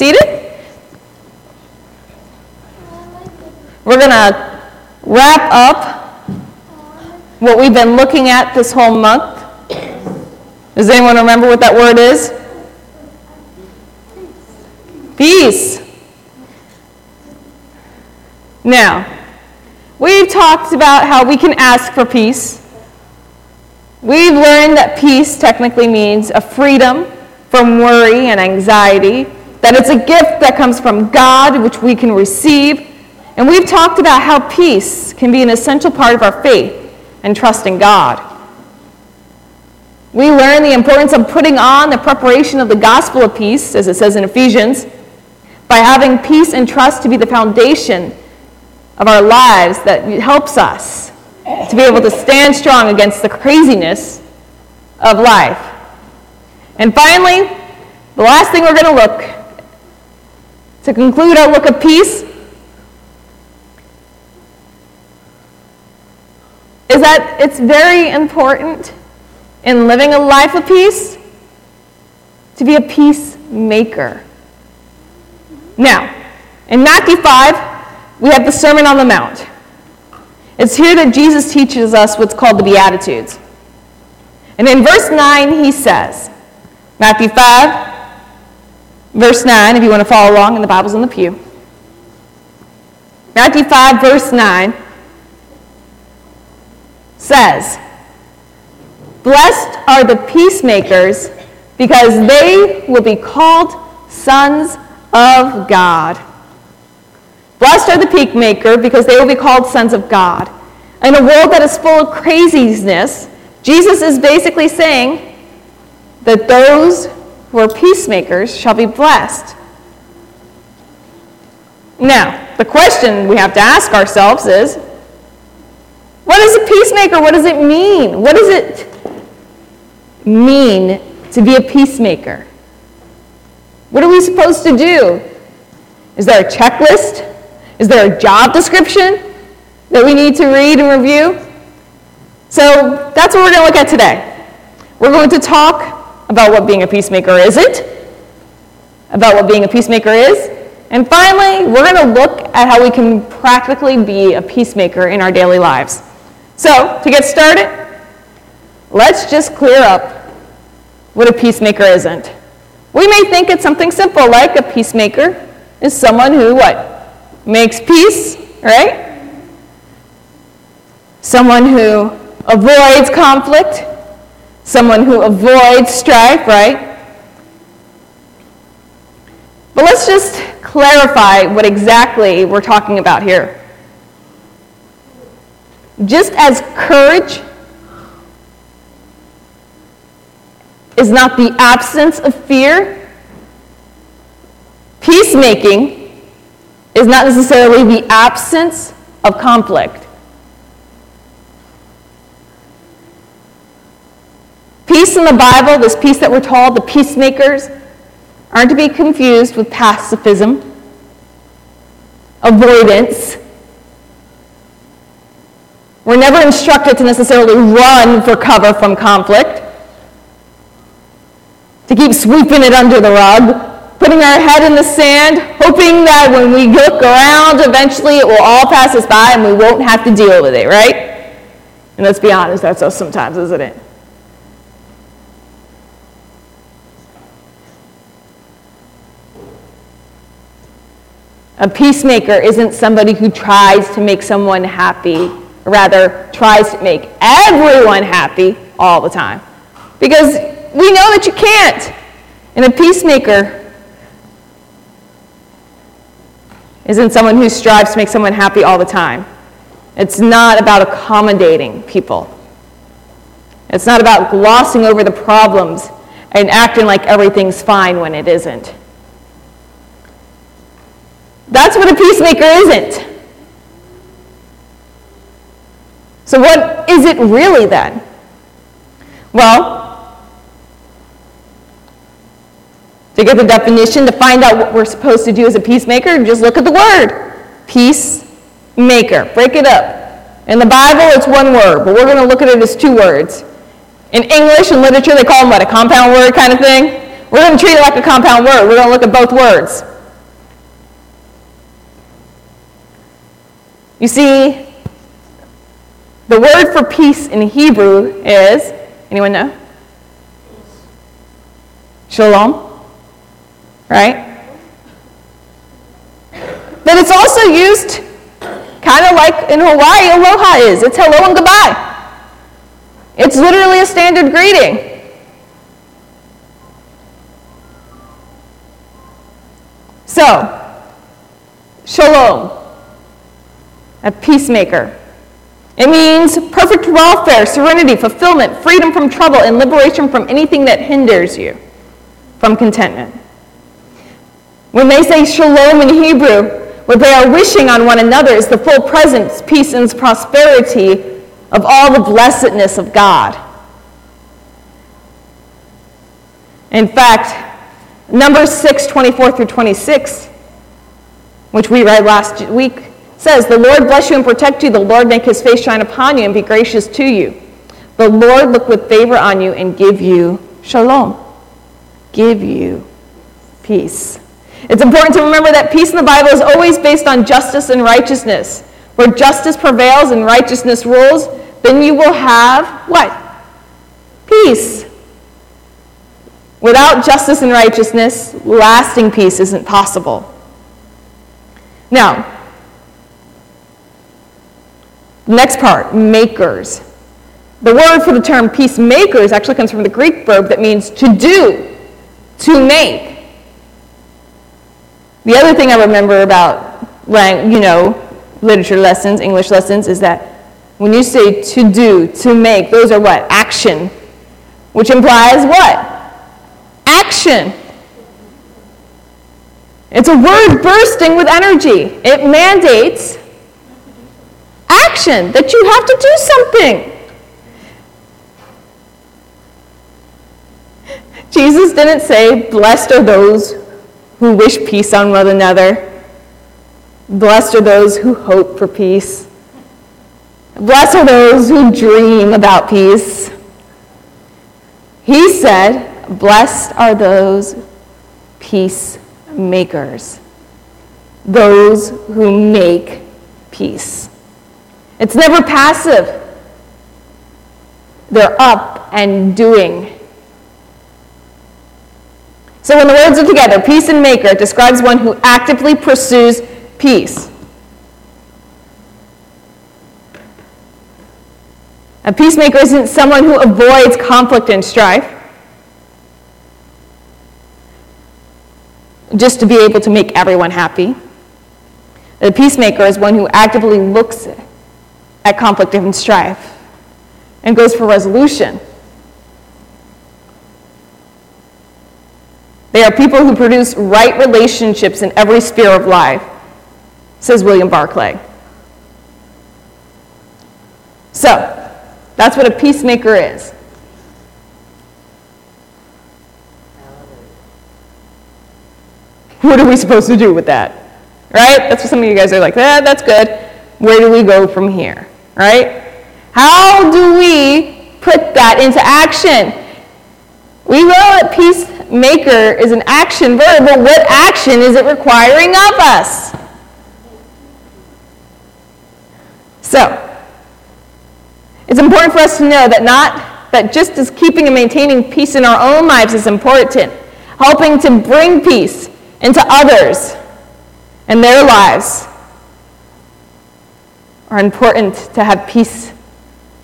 seated. We're going to wrap up what we've been looking at this whole month. Does anyone remember what that word is? Peace. Now, we've talked about how we can ask for peace. We've learned that peace technically means a freedom from worry and anxiety, that it's a gift that comes from God, which we can receive. And we've talked about how peace can be an essential part of our faith and trust in God. We learn the importance of putting on the preparation of the gospel of peace, as it says in Ephesians, by having peace and trust to be the foundation of our lives that helps us to be able to stand strong against the craziness of life. And finally, the last thing we're going to look to conclude our look of peace is that it's very important in living a life of peace to be a peacemaker. Now, in Matthew 5, we have the Sermon on the Mount. It's here that Jesus teaches us what's called the Beatitudes. And in verse 9, he says, Matthew 5, verse 9, if you want to follow along in the Bible's in the pew. Matthew 5, verse 9 says, Blessed are the peacemakers, because they will be called sons of God. Blessed are the peacemaker, because they will be called sons of God. In a world that is full of craziness, Jesus is basically saying that those who are peacemakers shall be blessed. Now, the question we have to ask ourselves is what is a peacemaker? What does it mean? What does it mean to be a peacemaker? What are we supposed to do? Is there a checklist? Is there a job description that we need to read and review? So that's what we're going to look at today. We're going to talk about what being a peacemaker isn't, about what being a peacemaker is, and finally, we're going to look at how we can practically be a peacemaker in our daily lives. So, to get started, let's just clear up what a peacemaker isn't. We may think it's something simple, like a peacemaker is someone who what? Makes peace, right? Someone who avoids conflict, someone who avoids strife, right? But let's just clarify what exactly we're talking about here. Just as courage is not the absence of fear, peacemaking is not necessarily the absence of conflict. Peace in the Bible, this peace that we're told, the peacemakers, aren't to be confused with pacifism, avoidance. We're never instructed to necessarily run for cover from conflict, to keep sweeping it under the rug, putting our head in the sand, hoping that when we look around, eventually it will all pass us by and we won't have to deal with it, right? And let's be honest, that's us sometimes, isn't it? A peacemaker isn't somebody who tries to make someone happy, rather, tries to make everyone happy all the time. Because we know that you can't. And a peacemaker isn't someone who strives to make someone happy all the time. It's not about accommodating people. It's not about glossing over the problems and acting like everything's fine when it isn't. That's what a peacemaker isn't. So, what is it really then? Well, to get the definition, to find out what we're supposed to do as a peacemaker, just look at the word peacemaker. Break it up. In the Bible, it's one word, but we're going to look at it as two words. In English and literature, they call them what? A compound word kind of thing? We're going to treat it like a compound word. We're going to look at both words. You see, the word for peace in Hebrew is, anyone know? Shalom, right? But it's also used kind of like in Hawaii, aloha is. It's hello and goodbye. It's literally a standard greeting. So, shalom, a peacemaker. It means perfect welfare, serenity, fulfillment, freedom from trouble, and liberation from anything that hinders you from contentment. When they say shalom in Hebrew, what they are wishing on one another is the full presence, peace, and prosperity of all the blessedness of God. In fact, Numbers 6, 24 through 26, which we read last week, says, The Lord bless you and protect you. The Lord make his face shine upon you and be gracious to you. The Lord look with favor on you and give you shalom. Give you peace. It's important to remember that peace in the Bible is always based on justice and righteousness. Where justice prevails and righteousness rules, then you will have what? Peace. Without justice and righteousness, lasting peace isn't possible. Now, next part makers. The word for the term peacemakers actually comes from the Greek verb that means to do, to make. The other thing I remember about, you know, literature lessons, English lessons, is that when you say to do, to make, those are what? Action. Which implies what? action. It's a word bursting with energy. It mandates action, that you have to do something. Jesus didn't say, Blessed are those who wish peace on one another. Blessed are those who hope for peace. Blessed are those who dream about peace. He said, Blessed are those peacemakers, those who make peace. It's never passive, they're up and doing. So when the words are together, peace and maker describes one who actively pursues peace. A peacemaker isn't someone who avoids conflict and strife. just to be able to make everyone happy. A peacemaker is one who actively looks at conflict and strife and goes for resolution. They are people who produce right relationships in every sphere of life, says William Barclay. So, that's what a peacemaker is. What are we supposed to do with that? Right? That's what some of you guys are like, eh, that's good. Where do we go from here? Right? How do we put that into action? We know that peacemaker is an action verb, but what action is it requiring of us? So, it's important for us to know that not that just as keeping and maintaining peace in our own lives is important, helping to bring peace into others and their lives are important to have peace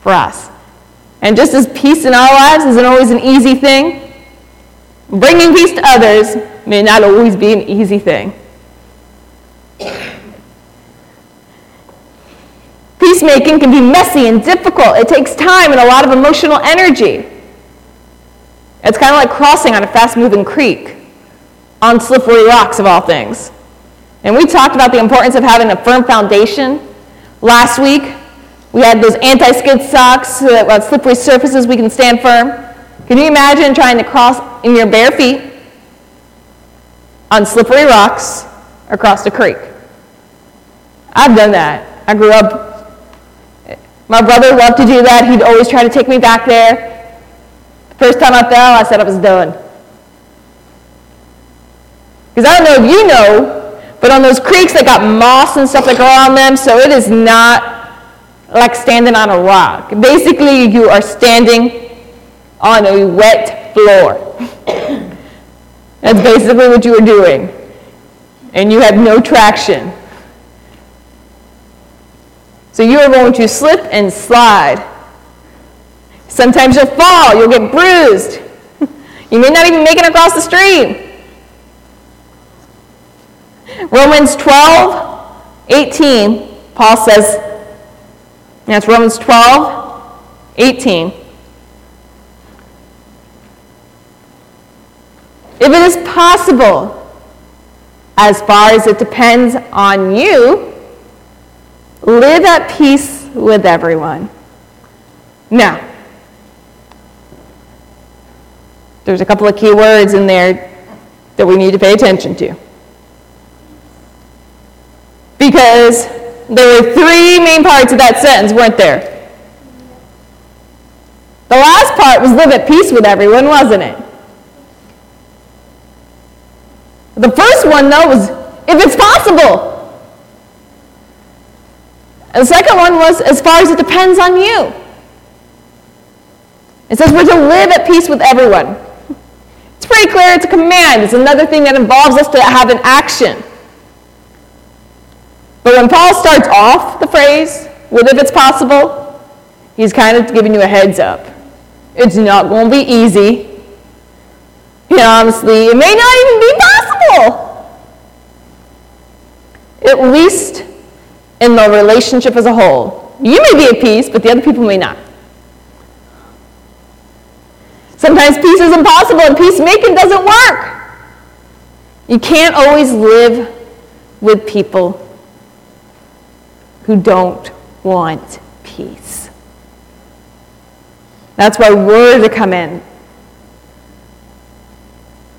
for us. And just as peace in our lives isn't always an easy thing, bringing peace to others may not always be an easy thing. Peacemaking can be messy and difficult. It takes time and a lot of emotional energy. It's kind of like crossing on a fast moving creek on slippery rocks of all things. And we talked about the importance of having a firm foundation. Last week, we had those anti-skid socks so that on slippery surfaces we can stand firm. Can you imagine trying to cross in your bare feet on slippery rocks across a creek? I've done that. I grew up, my brother loved to do that. He'd always try to take me back there. The First time I fell, I said I was done. Because I don't know if you know, but on those creeks, they got moss and stuff like around them, so it is not like standing on a rock. Basically, you are standing on a wet floor. That's basically what you are doing. And you have no traction. So you are going to slip and slide. Sometimes you'll fall, you'll get bruised. You may not even make it across the stream. Romans 12, 18, Paul says, that's Romans 12, 18. If it is possible, as far as it depends on you, live at peace with everyone. Now, there's a couple of key words in there that we need to pay attention to. Because there were three main parts of that sentence, weren't there? The last part was live at peace with everyone, wasn't it? The first one, though, was if it's possible. And the second one was as far as it depends on you. It says we're to live at peace with everyone. It's pretty clear it's a command. It's another thing that involves us to have an action. When Paul starts off the phrase with if it's possible, he's kind of giving you a heads up. It's not going to be easy. And honestly, it may not even be possible. At least in the relationship as a whole. You may be at peace, but the other people may not. Sometimes peace is impossible and peacemaking doesn't work. You can't always live with people who don't want peace. That's why we're to come in.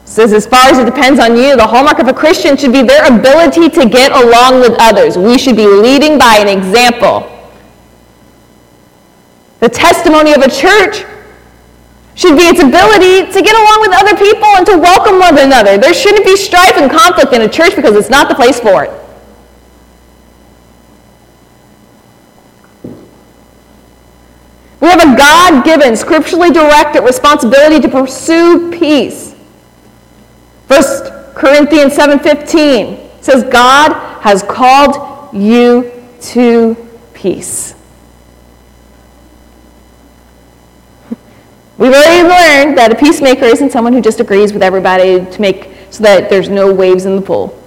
Says, as far as it depends on you, the hallmark of a Christian should be their ability to get along with others. We should be leading by an example. The testimony of a church should be its ability to get along with other people and to welcome one another. There shouldn't be strife and conflict in a church because it's not the place for it. We have a God given, scripturally directed responsibility to pursue peace. 1 Corinthians 7:15 says God has called you to peace. We've already learned that a peacemaker isn't someone who just agrees with everybody to make so that there's no waves in the pool.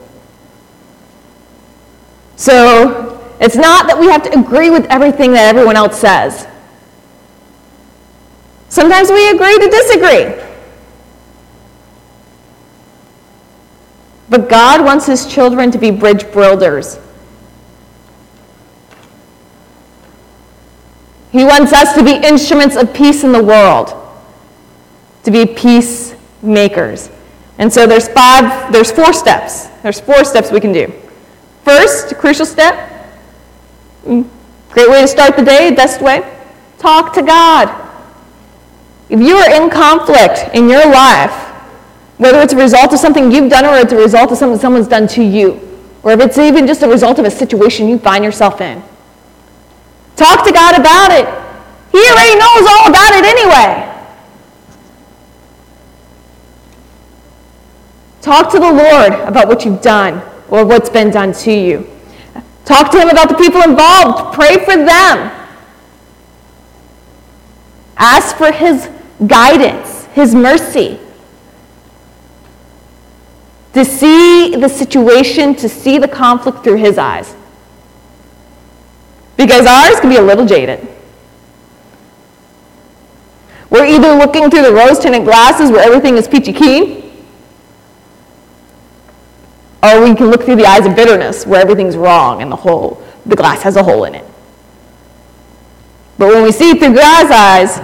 So it's not that we have to agree with everything that everyone else says. Sometimes we agree to disagree. But God wants his children to be bridge builders. He wants us to be instruments of peace in the world, to be peacemakers. And so there's five, there's four steps. There's four steps we can do. First, crucial step, mm, great way to start the day, best way, talk to God. If you are in conflict in your life, whether it's a result of something you've done or it's a result of something someone's done to you, or if it's even just a result of a situation you find yourself in, talk to God about it. He already knows all about it anyway. Talk to the Lord about what you've done or what's been done to you. Talk to Him about the people involved. Pray for them. Ask for His guidance, His mercy. To see the situation, to see the conflict through His eyes. Because ours can be a little jaded. We're either looking through the rose tinted glasses where everything is peachy keen, or we can look through the eyes of bitterness where everything's wrong and the hole, the glass has a hole in it. But when we see through God's eyes,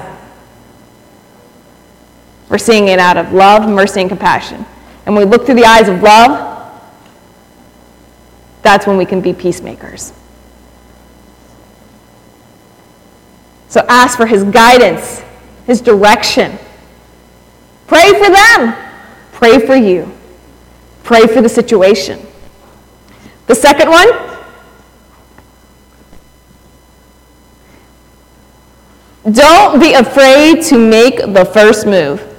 we're seeing it out of love, mercy, and compassion. And when we look through the eyes of love, that's when we can be peacemakers. So ask for his guidance, his direction. Pray for them. Pray for you. Pray for the situation. The second one, don't be afraid to make the first move.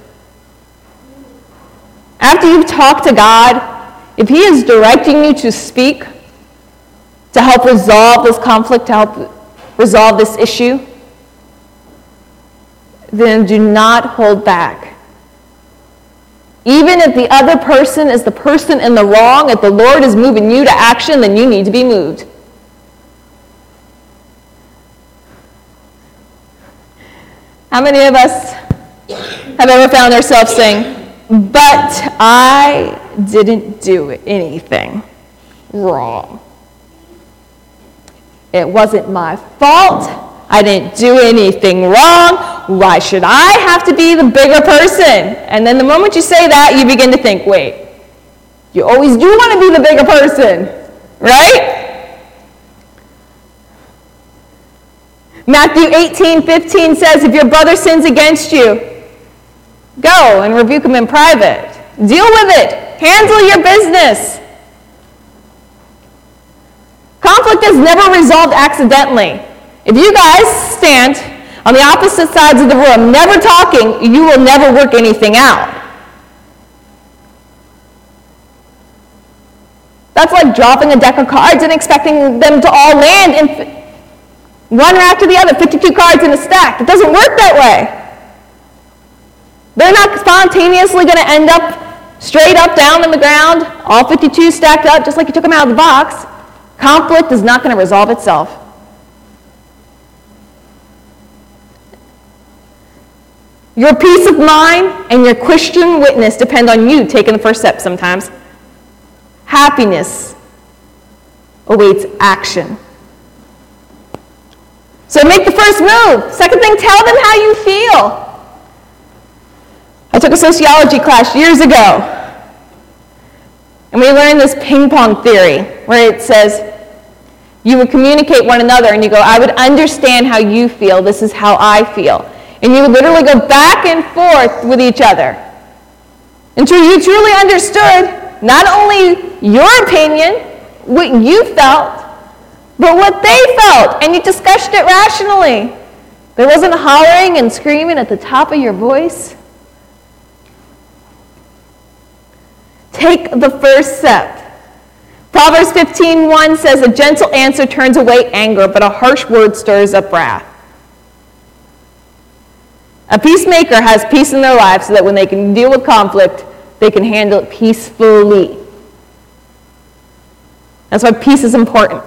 After you've talked to God, if He is directing you to speak, to help resolve this conflict, to help resolve this issue, then do not hold back. Even if the other person is the person in the wrong, if the Lord is moving you to action, then you need to be moved. How many of us have ever found ourselves saying, but I didn't do anything wrong? It wasn't my fault. I didn't do anything wrong. Why should I have to be the bigger person? And then the moment you say that, you begin to think, wait, you always do want to be the bigger person, right? Matthew 18, 15 says, if your brother sins against you, go and rebuke him in private. Deal with it. Handle your business. Conflict is never resolved accidentally. If you guys stand on the opposite sides of the room, never talking, you will never work anything out. That's like dropping a deck of cards and expecting them to all land in one after the other, 52 cards in a stack. It doesn't work that way. They're not spontaneously going to end up straight up, down in the ground, all 52 stacked up, just like you took them out of the box. Conflict is not going to resolve itself. Your peace of mind and your Christian witness depend on you taking the first step sometimes. Happiness awaits action. So make the first move. Second thing, tell them how you feel. I took a sociology class years ago, and we learned this ping pong theory where it says you would communicate one another and you go, I would understand how you feel, this is how I feel. And you would literally go back and forth with each other until you truly understood not only your opinion, what you felt, but what they felt. And you discussed it rationally. There wasn't hollering and screaming at the top of your voice. Take the first step. Proverbs 15:1 says a gentle answer turns away anger, but a harsh word stirs up wrath. A peacemaker has peace in their life so that when they can deal with conflict, they can handle it peacefully. That's why peace is important.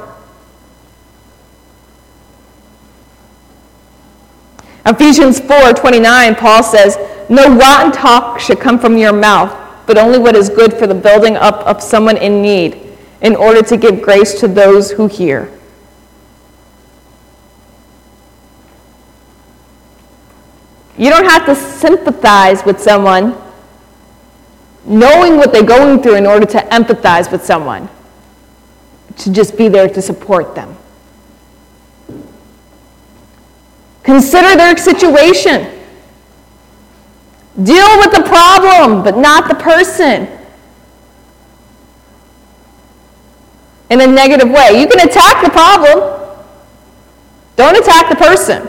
Ephesians 4:29 Paul says, "No rotten talk should come from your mouth, but only what is good for the building up of someone in need, in order to give grace to those who hear." You don't have to sympathize with someone knowing what they're going through in order to empathize with someone, to just be there to support them. Consider their situation. Deal with the problem, but not the person. In a negative way. You can attack the problem, don't attack the person.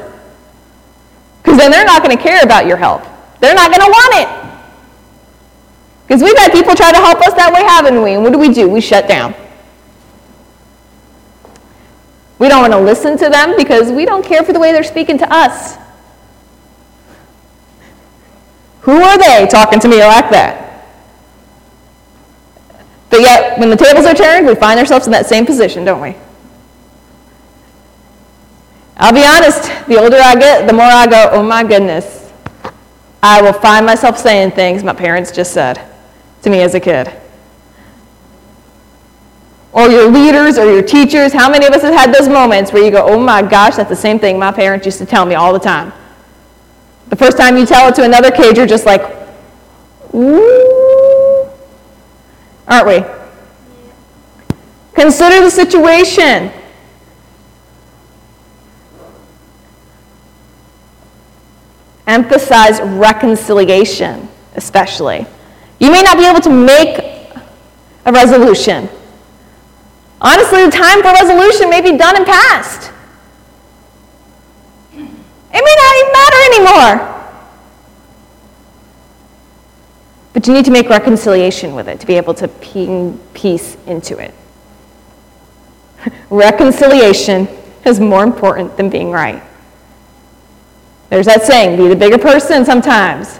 Because then they're not going to care about your help. They're not going to want it. Because we've had people try to help us that way, haven't we? And what do we do? We shut down. We don't want to listen to them because we don't care for the way they're speaking to us. Who are they talking to me like that? But yet, when the tables are turned, we find ourselves in that same position, don't we? I'll be honest, the older I get, the more I go, oh my goodness. I will find myself saying things my parents just said to me as a kid. Or your leaders or your teachers. How many of us have had those moments where you go, oh my gosh, that's the same thing my parents used to tell me all the time? The first time you tell it to another cage, you're just like, ooh. Aren't we? Consider the situation. emphasize reconciliation, especially. You may not be able to make a resolution. Honestly, the time for resolution may be done and past. It may not even matter anymore. But you need to make reconciliation with it to be able to ping peace into it. reconciliation is more important than being right. There's that saying, be the bigger person sometimes.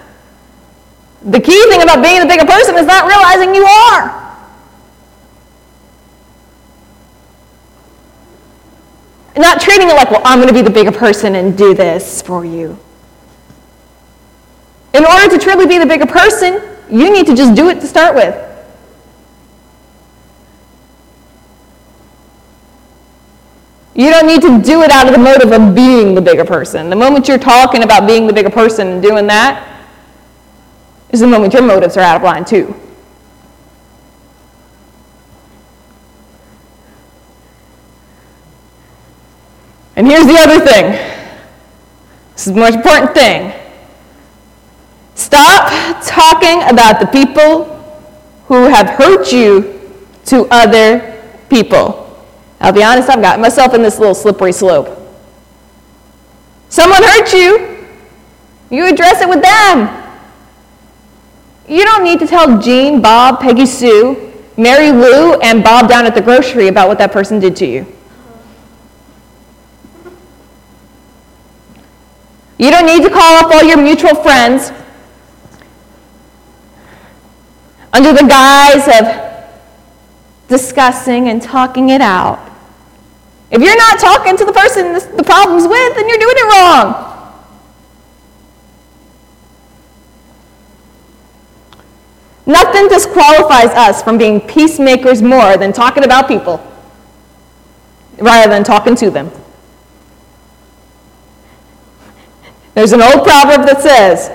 The key thing about being the bigger person is not realizing you are. Not treating it like, well, I'm going to be the bigger person and do this for you. In order to truly be the bigger person, you need to just do it to start with. You don't need to do it out of the motive of being the bigger person. The moment you're talking about being the bigger person and doing that is the moment your motives are out of line, too. And here's the other thing this is the most important thing. Stop talking about the people who have hurt you to other people. I'll be honest, I've got myself in this little slippery slope. Someone hurt you, you address it with them. You don't need to tell Jean, Bob, Peggy Sue, Mary Lou, and Bob down at the grocery about what that person did to you. You don't need to call up all your mutual friends under the guise of discussing and talking it out. If you're not talking to the person the problem's with, then you're doing it wrong. Nothing disqualifies us from being peacemakers more than talking about people rather than talking to them. There's an old proverb that says,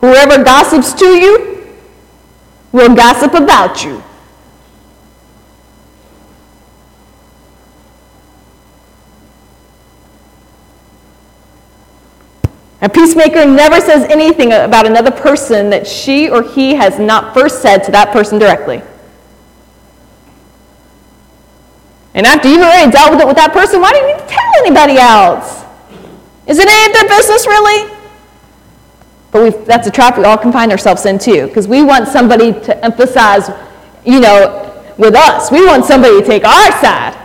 Whoever gossips to you will gossip about you. A peacemaker never says anything about another person that she or he has not first said to that person directly. And after you've already dealt with it with that person, why do you need to tell anybody else? Is it any of their business, really? But that's a trap we all can find ourselves in, too, because we want somebody to emphasize, you know, with us. We want somebody to take our side.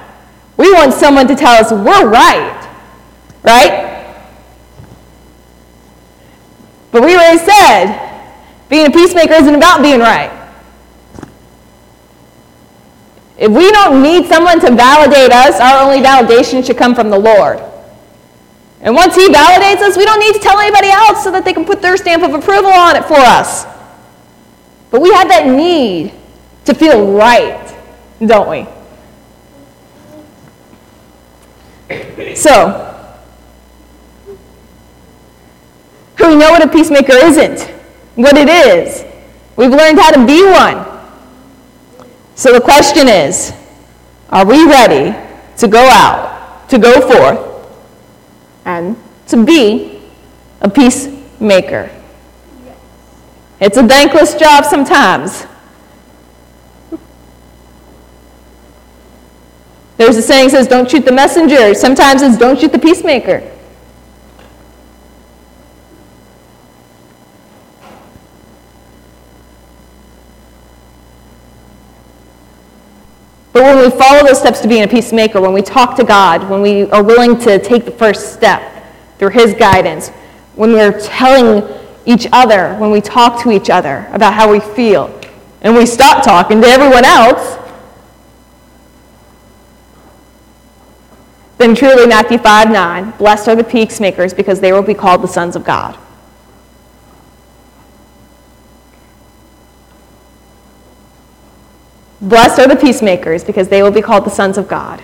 We want someone to tell us we're right, right? But we already said being a peacemaker isn't about being right. If we don't need someone to validate us, our only validation should come from the Lord. And once He validates us, we don't need to tell anybody else so that they can put their stamp of approval on it for us. But we have that need to feel right, don't we? So, we know what a peacemaker isn't, what it is. We've learned how to be one. So the question is are we ready to go out, to go forth, and to be a peacemaker. It's a thankless job sometimes. There's a saying says, don't shoot the messenger. Sometimes it's don't shoot the peacemaker. But when we follow those steps to being a peacemaker, when we talk to God, when we are willing to take the first step through His guidance, when we're telling each other, when we talk to each other about how we feel, and we stop talking to everyone else, then truly Matthew 5 9, blessed are the peacemakers because they will be called the sons of God. Blessed are the peacemakers, because they will be called the sons of God.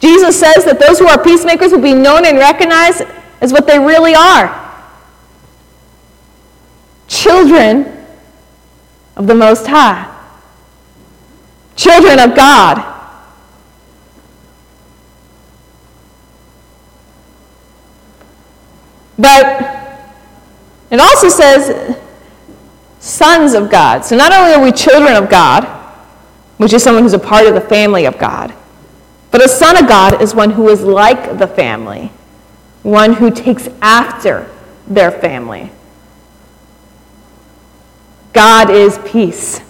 Jesus says that those who are peacemakers will be known and recognized as what they really are children of the Most High, children of God. But it also says sons of God. So not only are we children of God, which is someone who's a part of the family of God, but a son of God is one who is like the family, one who takes after their family. God is peace.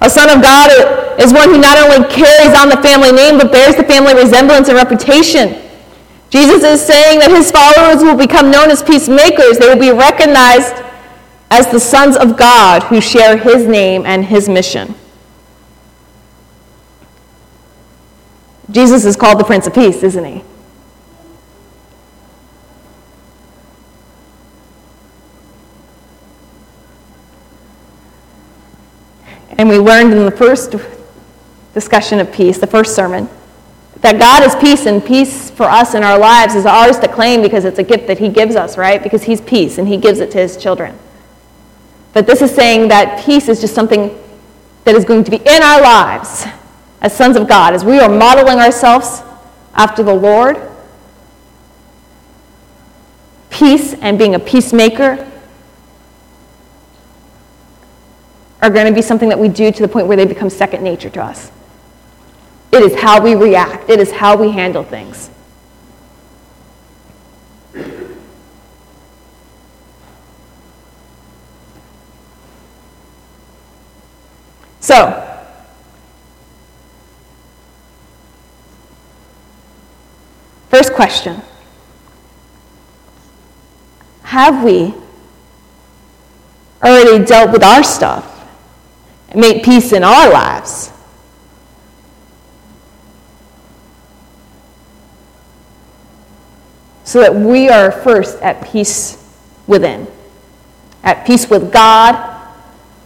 A son of God is one who not only carries on the family name, but bears the family resemblance and reputation. Jesus is saying that his followers will become known as peacemakers. They will be recognized as the sons of God who share his name and his mission. Jesus is called the Prince of Peace, isn't he? And we learned in the first discussion of peace, the first sermon, that God is peace, and peace for us in our lives is ours to claim because it's a gift that He gives us, right? Because He's peace and He gives it to His children. But this is saying that peace is just something that is going to be in our lives as sons of God, as we are modeling ourselves after the Lord. Peace and being a peacemaker are going to be something that we do to the point where they become second nature to us. It is how we react, it is how we handle things. So, first question Have we already dealt with our stuff and made peace in our lives? So that we are first at peace within, at peace with God,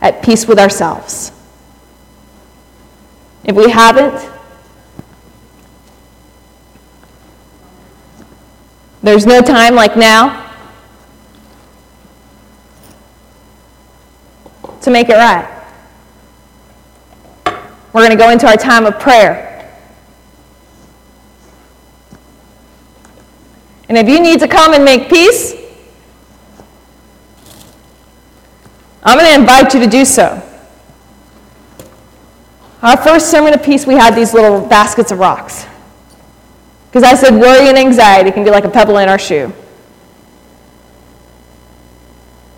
at peace with ourselves. If we haven't, there's no time like now to make it right. We're going to go into our time of prayer. And if you need to come and make peace, I'm going to invite you to do so. Our first sermon of peace, we had these little baskets of rocks. Because I said worry and anxiety can be like a pebble in our shoe.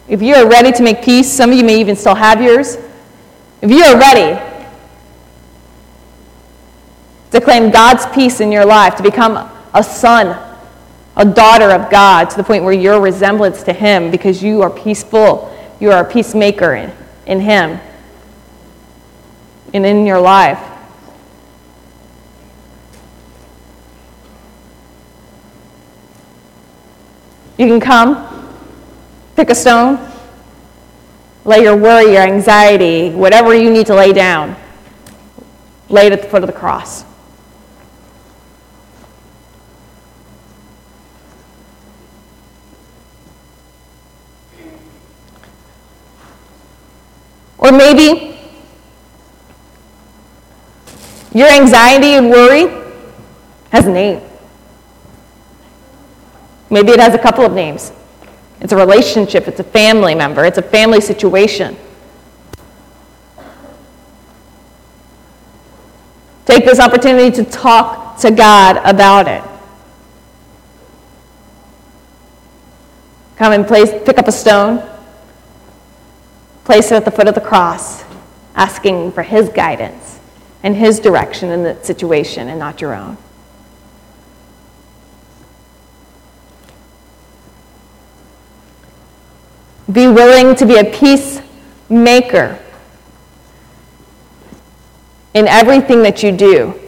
If you are ready to make peace, some of you may even still have yours. If you are ready to claim God's peace in your life, to become a son a daughter of God to the point where your resemblance to Him, because you are peaceful, you are a peacemaker in, in Him and in your life. You can come, pick a stone, lay your worry, your anxiety, whatever you need to lay down, lay it at the foot of the cross. Or maybe your anxiety and worry has a name. Maybe it has a couple of names. It's a relationship, it's a family member, it's a family situation. Take this opportunity to talk to God about it. Come and place, pick up a stone, place it at the foot of the cross, asking for His guidance and His direction in the situation and not your own. Be willing to be a peacemaker in everything that you do,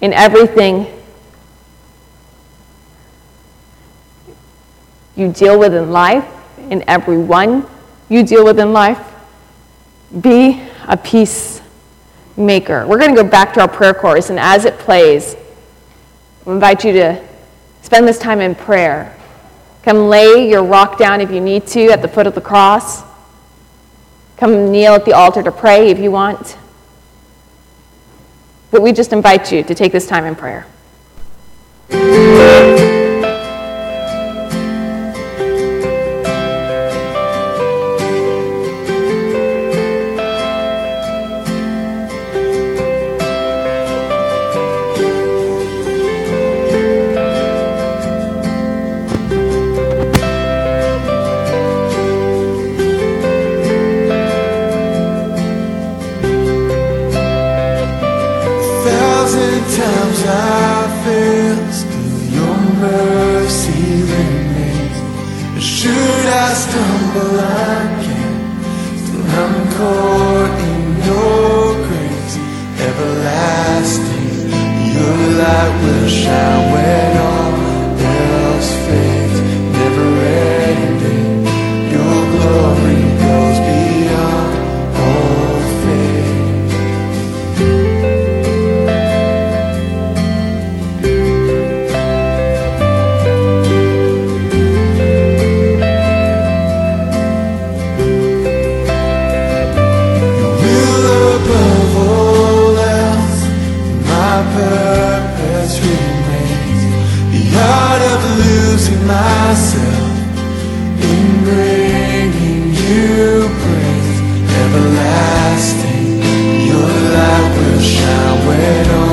in everything you deal with in life, in everyone you deal with in life. Be a peacemaker. We're going to go back to our prayer chorus, and as it plays, I invite you to spend this time in prayer. Come lay your rock down if you need to at the foot of the cross. Come kneel at the altar to pray if you want. But we just invite you to take this time in prayer. my purpose remains the art of losing myself in bringing you praise everlasting your light will shine when all.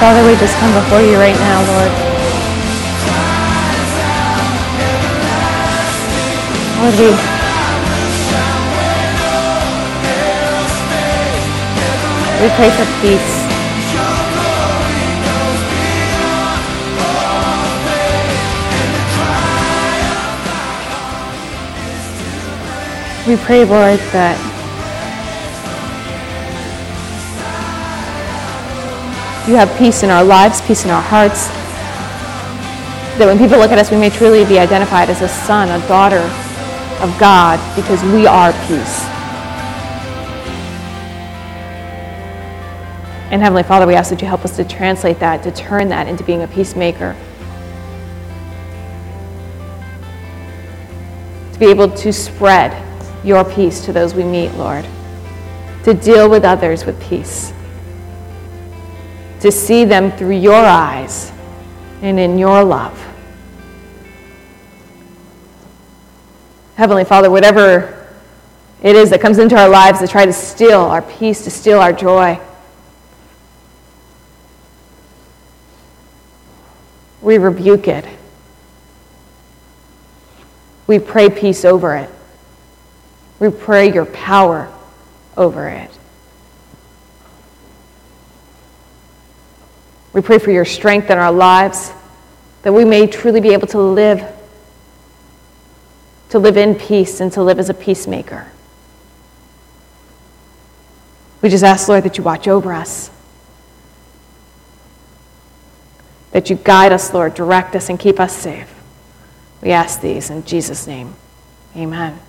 Father, we just come before you right now, Lord. Lord, we, we pray for peace. We pray, Lord, that you have peace in our lives, peace in our hearts. That when people look at us, we may truly be identified as a son, a daughter of God, because we are peace. And Heavenly Father, we ask that you help us to translate that, to turn that into being a peacemaker. To be able to spread your peace to those we meet, Lord. To deal with others with peace. To see them through your eyes and in your love. Heavenly Father, whatever it is that comes into our lives to try to steal our peace, to steal our joy, we rebuke it. We pray peace over it. We pray your power over it. We pray for your strength in our lives, that we may truly be able to live, to live in peace and to live as a peacemaker. We just ask, Lord, that you watch over us, that you guide us, Lord, direct us, and keep us safe. We ask these in Jesus' name. Amen.